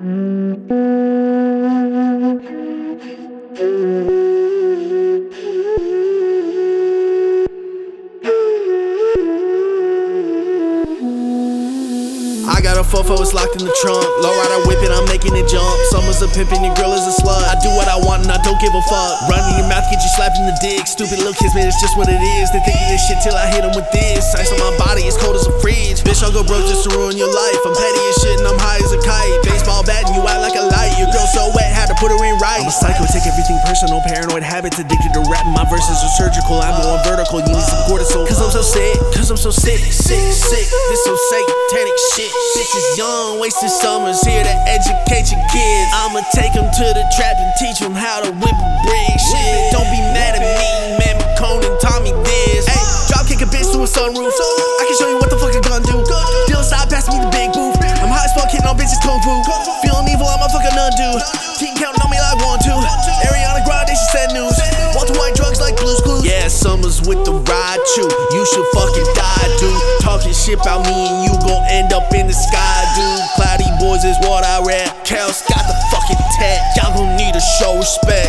I got a fofo, it's locked in the trunk. Low rider whip it, I'm making it jump. Summer's a pimp and your girl is a slut. I do what I want and I don't give a fuck. Run in your mouth, get you slapped in the dick. Stupid little kids, man, it's just what it is. They think of this shit till I hit them with this. Ice on my body, it's cold as a fridge. Bitch, I'll go broke just to ruin your right. I'm a psycho, take everything personal. Paranoid habits, addicted to rap. My verses are surgical. I'm going vertical. You need some cortisol. Cause I'm so sick, cause I'm so sick, sick, sick. This so satanic shit. Bitches young, Wasted Summers here to educate your kids. I'ma take them to the trap and teach them how to whip a brick shit. Don't be mad at me, man. Conan taught me this. Hey, drop kick a bitch to a sunroof. I can show you what the fuck a gun do. Deal stop passing me the big booth. I'm hot as fuck, hitting on bitches kung fu. Feeling evil, I'm a fucking undo. Team counting summer's with the ride, chew. You should fucking die, dude. Talking shit about me and you gon' end up in the sky, dude. Cloudy boys is what I read. Cal's got the fucking tag. Y'all gon' need to show respect.